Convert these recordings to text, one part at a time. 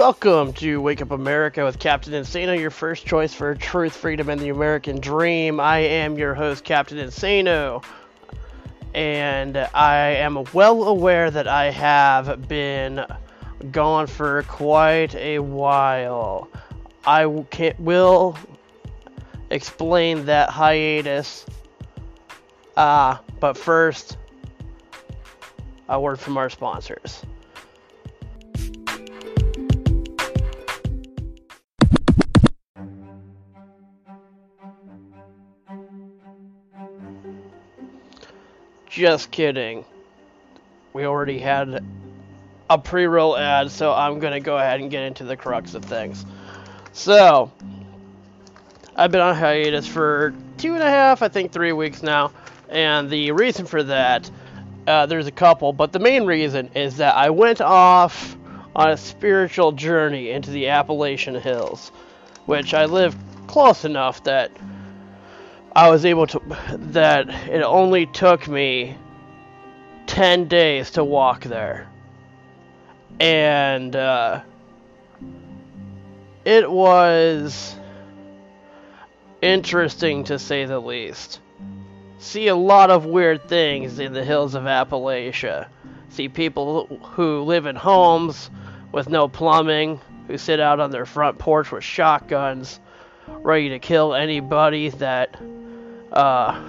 Welcome to Wake Up America with Captain Insano, your first choice for truth, freedom, and the American dream. I am your host, Captain Insano, and I am well aware that I have been gone for quite a while. I will explain that hiatus, uh, but first, a word from our sponsors. Just kidding. We already had a pre-roll ad, so I'm going to go ahead and get into the crux of things. So, I've been on hiatus for two and a half, I think three weeks now, and the reason for that, uh, there's a couple, but the main reason is that I went off on a spiritual journey into the Appalachian Hills, which I live close enough that I was able to that it only took me 10 days to walk there. And uh, it was interesting to say the least. See a lot of weird things in the hills of Appalachia. See people who live in homes with no plumbing, who sit out on their front porch with shotguns, ready to kill anybody that uh,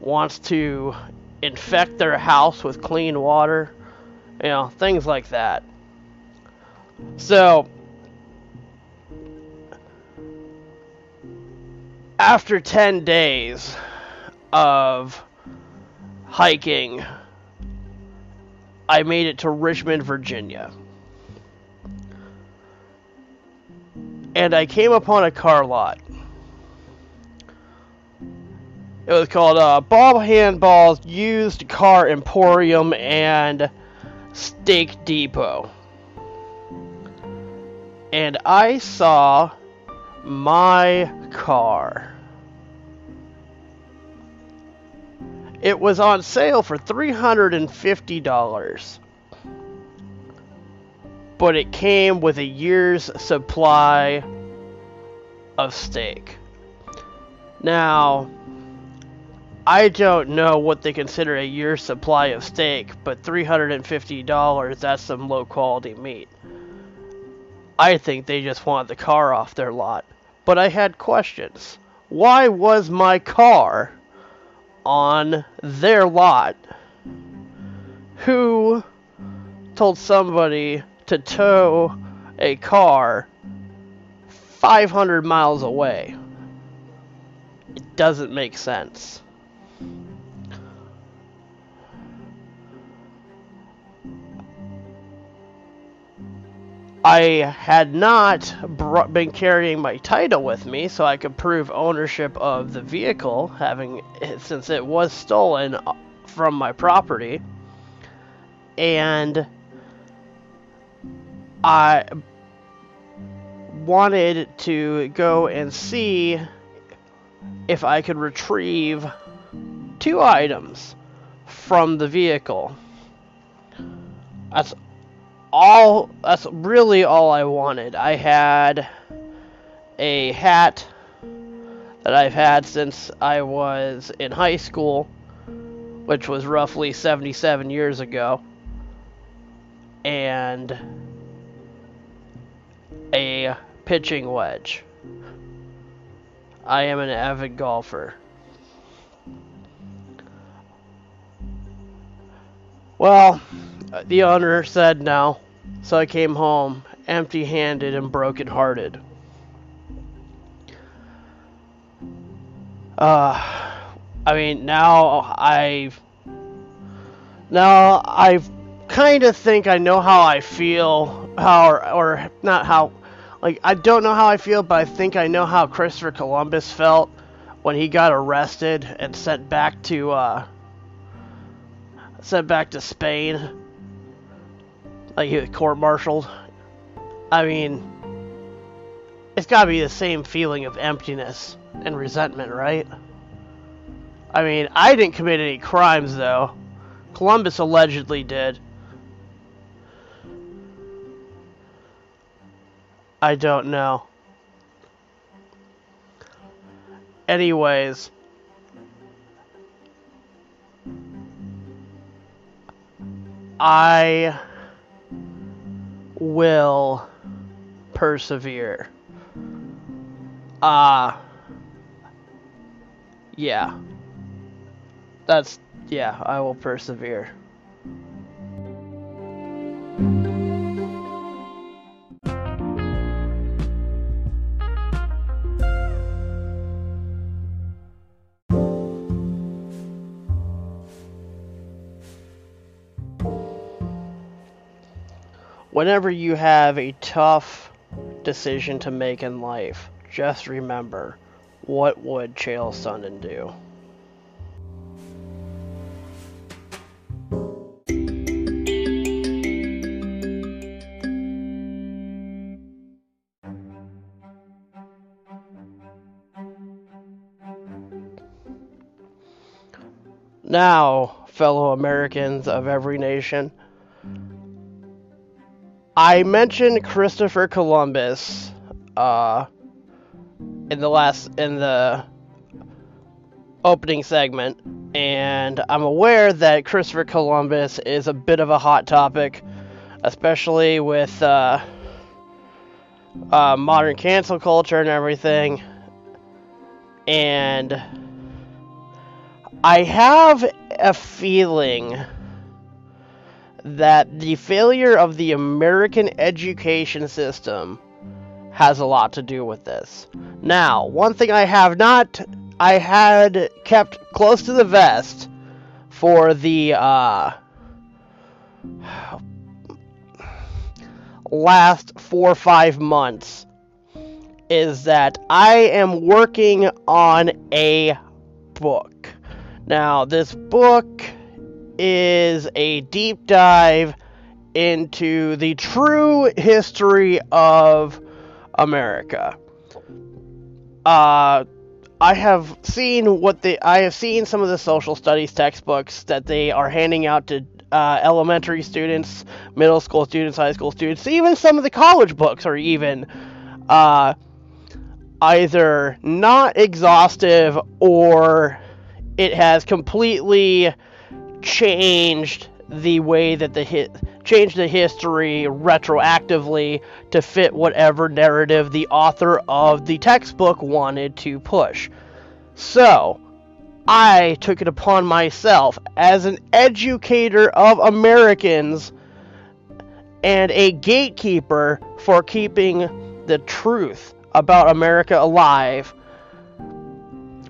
wants to infect their house with clean water, you know, things like that. So, after 10 days of hiking, I made it to Richmond, Virginia. And I came upon a car lot it was called uh, Bob Handball's Used Car Emporium and Steak Depot. And I saw my car. It was on sale for $350. But it came with a year's supply of steak. Now, I don't know what they consider a year's supply of steak, but $350, that's some low quality meat. I think they just want the car off their lot. But I had questions. Why was my car on their lot? Who told somebody to tow a car 500 miles away? It doesn't make sense. I had not been carrying my title with me, so I could prove ownership of the vehicle, having since it was stolen uh, from my property, and I wanted to go and see if I could retrieve two items from the vehicle. That's all that's really all I wanted. I had a hat that I've had since I was in high school, which was roughly 77 years ago, and pitching wedge. I am an avid golfer. Well, the owner said no, so I came home empty handed and broken hearted. Uh, I mean, now I've. Now I kind of think I know how I feel, how, or, or not how. Like, I don't know how I feel, but I think I know how Christopher Columbus felt when he got arrested and sent back to, uh, sent back to Spain like he was court-martialed. I mean, it's got to be the same feeling of emptiness and resentment, right? I mean, I didn't commit any crimes, though. Columbus allegedly did. I don't know. Anyways. I will persevere. Uh yeah. That's yeah, I will persevere. Whenever you have a tough decision to make in life, just remember what would Chael Sonnen do? Now, fellow Americans of every nation, I mentioned Christopher Columbus uh, in the last in the opening segment, and I'm aware that Christopher Columbus is a bit of a hot topic, especially with uh, uh, modern cancel culture and everything. And I have a feeling that the failure of the American education system has a lot to do with this. Now, one thing I have not, I had kept close to the vest for the uh, last four or five months is that I am working on a book. Now, this book is a deep dive into the true history of America. Uh, I have seen what the I have seen some of the social studies textbooks that they are handing out to uh, elementary students, middle school students, high school students, even some of the college books are even uh, either not exhaustive or it has completely changed the way that the hit changed the history retroactively to fit whatever narrative the author of the textbook wanted to push. So, I took it upon myself as an educator of Americans and a gatekeeper for keeping the truth about America alive.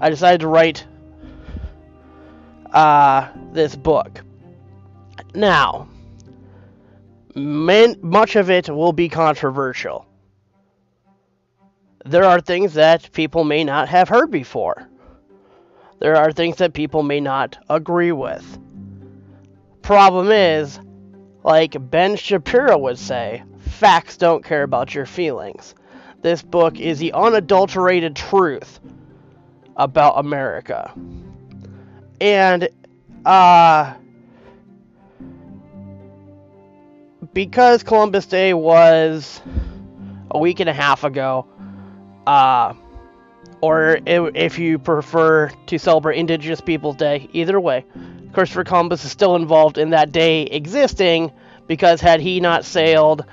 I decided to write uh, this book. Now, man, much of it will be controversial. There are things that people may not have heard before. There are things that people may not agree with. Problem is, like Ben Shapiro would say, facts don't care about your feelings. This book is the unadulterated truth about America. And uh because Columbus Day was a week and a half ago, uh, or if you prefer to celebrate Indigenous Peoples Day, either way, Christopher Columbus is still involved in that day existing because had he not sailed,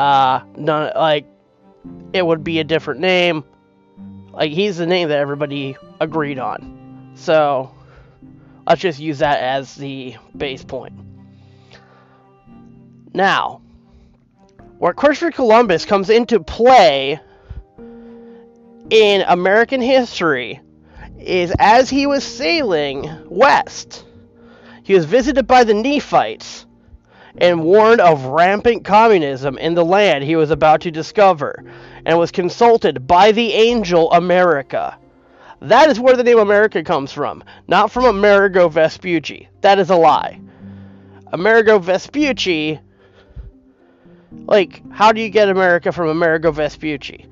uh, none, like it would be a different name. Like he's the name that everybody agreed on. So let's just use that as the base point. Now, where Christopher Columbus comes into play in American history is as he was sailing west, he was visited by the Nephites and warned of rampant communism in the land he was about to discover, and was consulted by the angel America. That is where the name America comes from, not from Amerigo Vespucci. That is a lie. Amerigo Vespucci like, how do you get America from Amerigo Vespucci?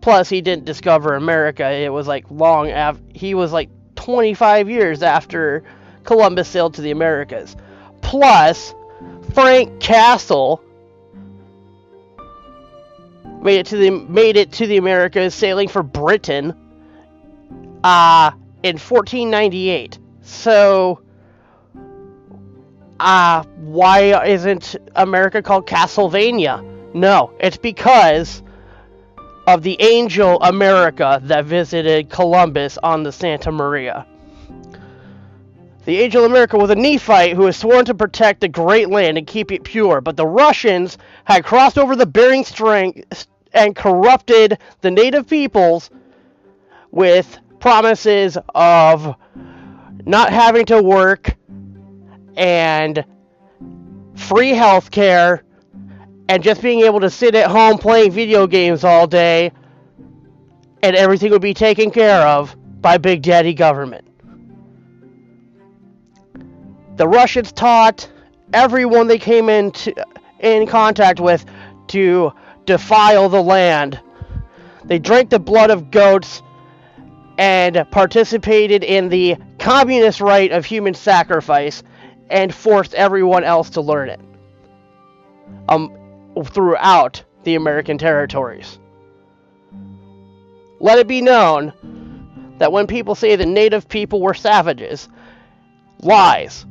Plus, he didn't discover America. It was like long after he was like 25 years after Columbus sailed to the Americas. Plus, Frank Castle made it to the made it to the Americas, sailing for Britain, uh, in 1498. So, uh, why isn't America called Castlevania? No, it's because of the angel America that visited Columbus on the Santa Maria. The Angel America was a Nephite who was sworn to protect the Great Land and keep it pure, but the Russians had crossed over the Bering Strait and corrupted the native peoples with promises of not having to work and free health care and just being able to sit at home playing video games all day and everything would be taken care of by Big Daddy government. The Russians taught everyone they came into in contact with to defile the land. They drank the blood of goats and participated in the communist rite of human sacrifice and forced everyone else to learn it um, throughout the American territories. Let it be known that when people say the native people were savages, lies.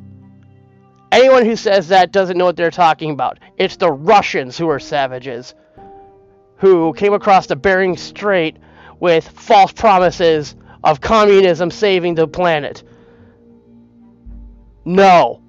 Anyone who says that doesn't know what they're talking about. It's the Russians who are savages, who came across the Bering Strait with false promises of communism saving the planet. No.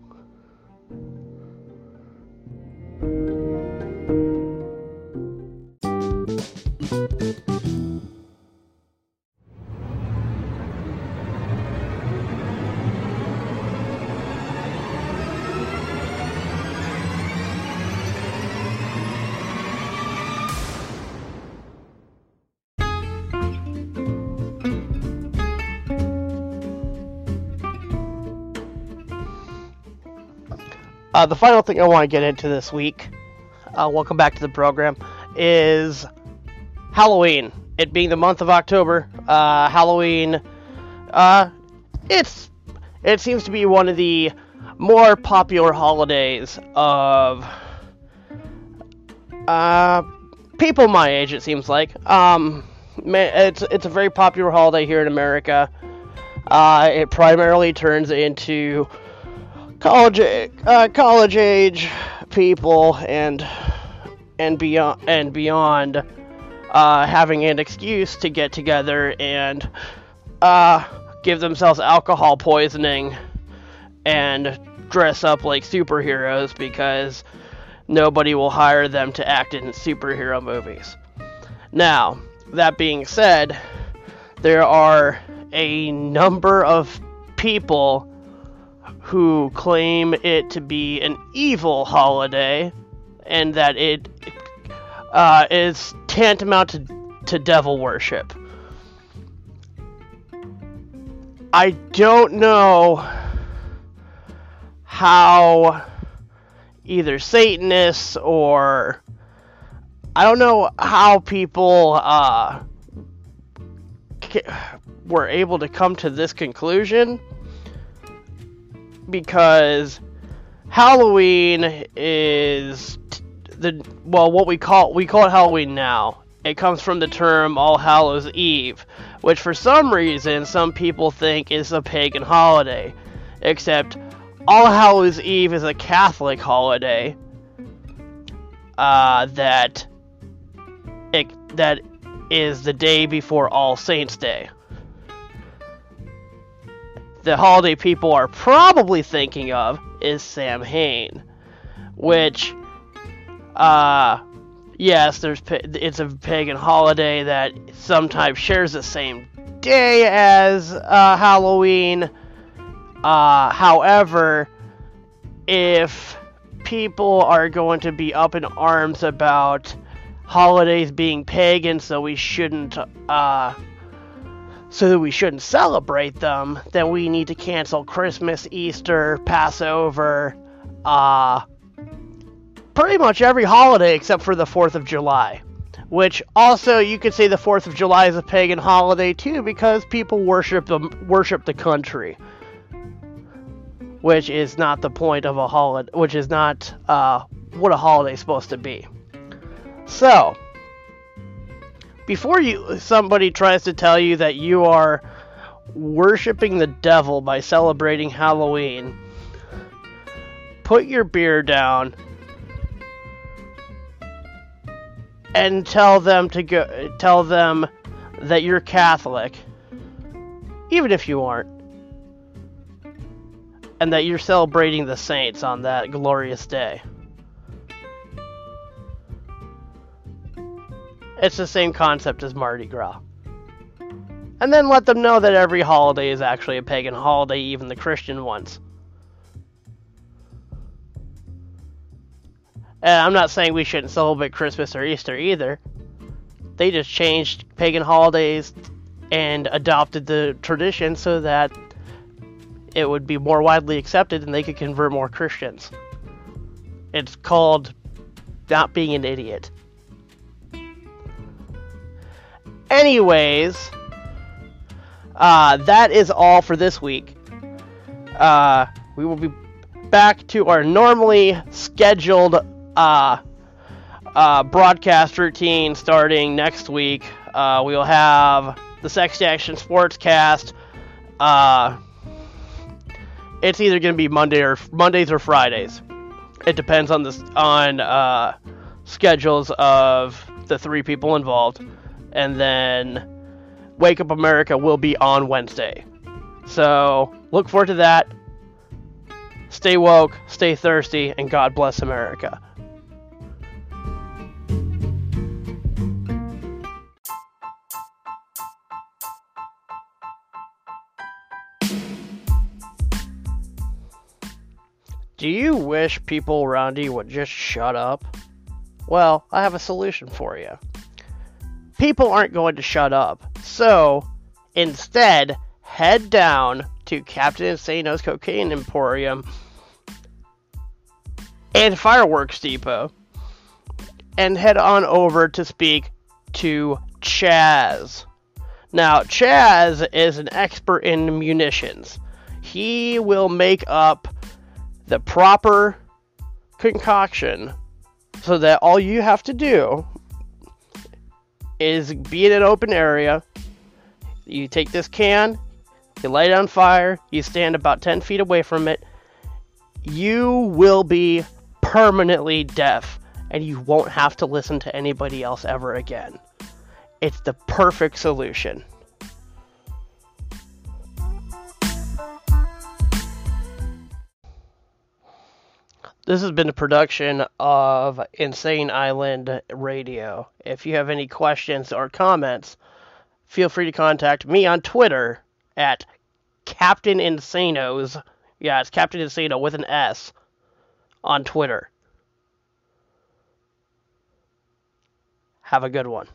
Uh, the final thing I want to get into this week, uh, welcome back to the program, is Halloween. It being the month of October, uh, Halloween, uh, it's it seems to be one of the more popular holidays of uh, people my age. It seems like um, it's it's a very popular holiday here in America. Uh, it primarily turns into college uh, college age people and and beyond and beyond uh, having an excuse to get together and uh, give themselves alcohol poisoning and dress up like superheroes because nobody will hire them to act in superhero movies. Now, that being said, there are a number of people who claim it to be an evil holiday and that it uh, is tantamount to, to devil worship. I don't know how either Satanists or I don't know how people uh, were able to come to this conclusion because Halloween is the well what we call we call it Halloween now. It comes from the term All Hallows Eve, which for some reason some people think is a pagan holiday. Except All Hallows Eve is a Catholic holiday uh, that it, that is the day before All Saints Day the holiday people are probably thinking of is Samhain, which, uh, yes, there's it's a pagan holiday that sometimes shares the same day as uh, Halloween. Uh, however, if people are going to be up in arms about holidays being pagan, so we shouldn't uh, so that we shouldn't celebrate them, then we need to cancel Christmas, Easter, Passover, uh, pretty much every holiday except for the 4th of July. Which also you could say the 4th of July is a pagan holiday too because people worship the worship the country. Which is not the point of a holiday, which is not uh, what a holiday is supposed to be. So, before you somebody tries to tell you that you are worshiping the devil by celebrating Halloween, put your beer down and tell them to go tell them that you're Catholic even if you aren't and that you're celebrating the saints on that glorious day. It's the same concept as Mardi Gras. And then let them know that every holiday is actually a pagan holiday, even the Christian ones. And I'm not saying we shouldn't celebrate Christmas or Easter either. They just changed pagan holidays and adopted the tradition so that it would be more widely accepted and they could convert more Christians. It's called not being an idiot. Anyways, uh, that is all for this week. Uh, we will be back to our normally scheduled uh, uh, broadcast routine starting next week. Uh, we will have the Sex Action Sportscast. Uh, it's either going to be Monday or Mondays or Fridays. It depends on the on uh, schedules of the three people involved, and then Wake Up America will be on Wednesday. So look forward to that. Stay woke, stay thirsty, and God bless America. Do you wish people around you would just shut up? Well, I have a solution for you. People aren't going to shut up, so instead, head down to Captain Insano's Cocaine Emporium and Fireworks Depot and head on over to speak to Chaz. Now, Chaz is an expert in munitions. He will make up the proper concoction so that all you have to do is be in an open area. You take this can, you light it on fire, you stand about 10 feet away from it. You will be permanently deaf and you won't have to listen to anybody else ever again. It's the perfect solution. This has been a production of Insane Island Radio. If you have any questions or comments, feel free to contact me on Twitter at Captain Insanos. Yeah, it's Captain Insano with an S on Twitter. Have a good one.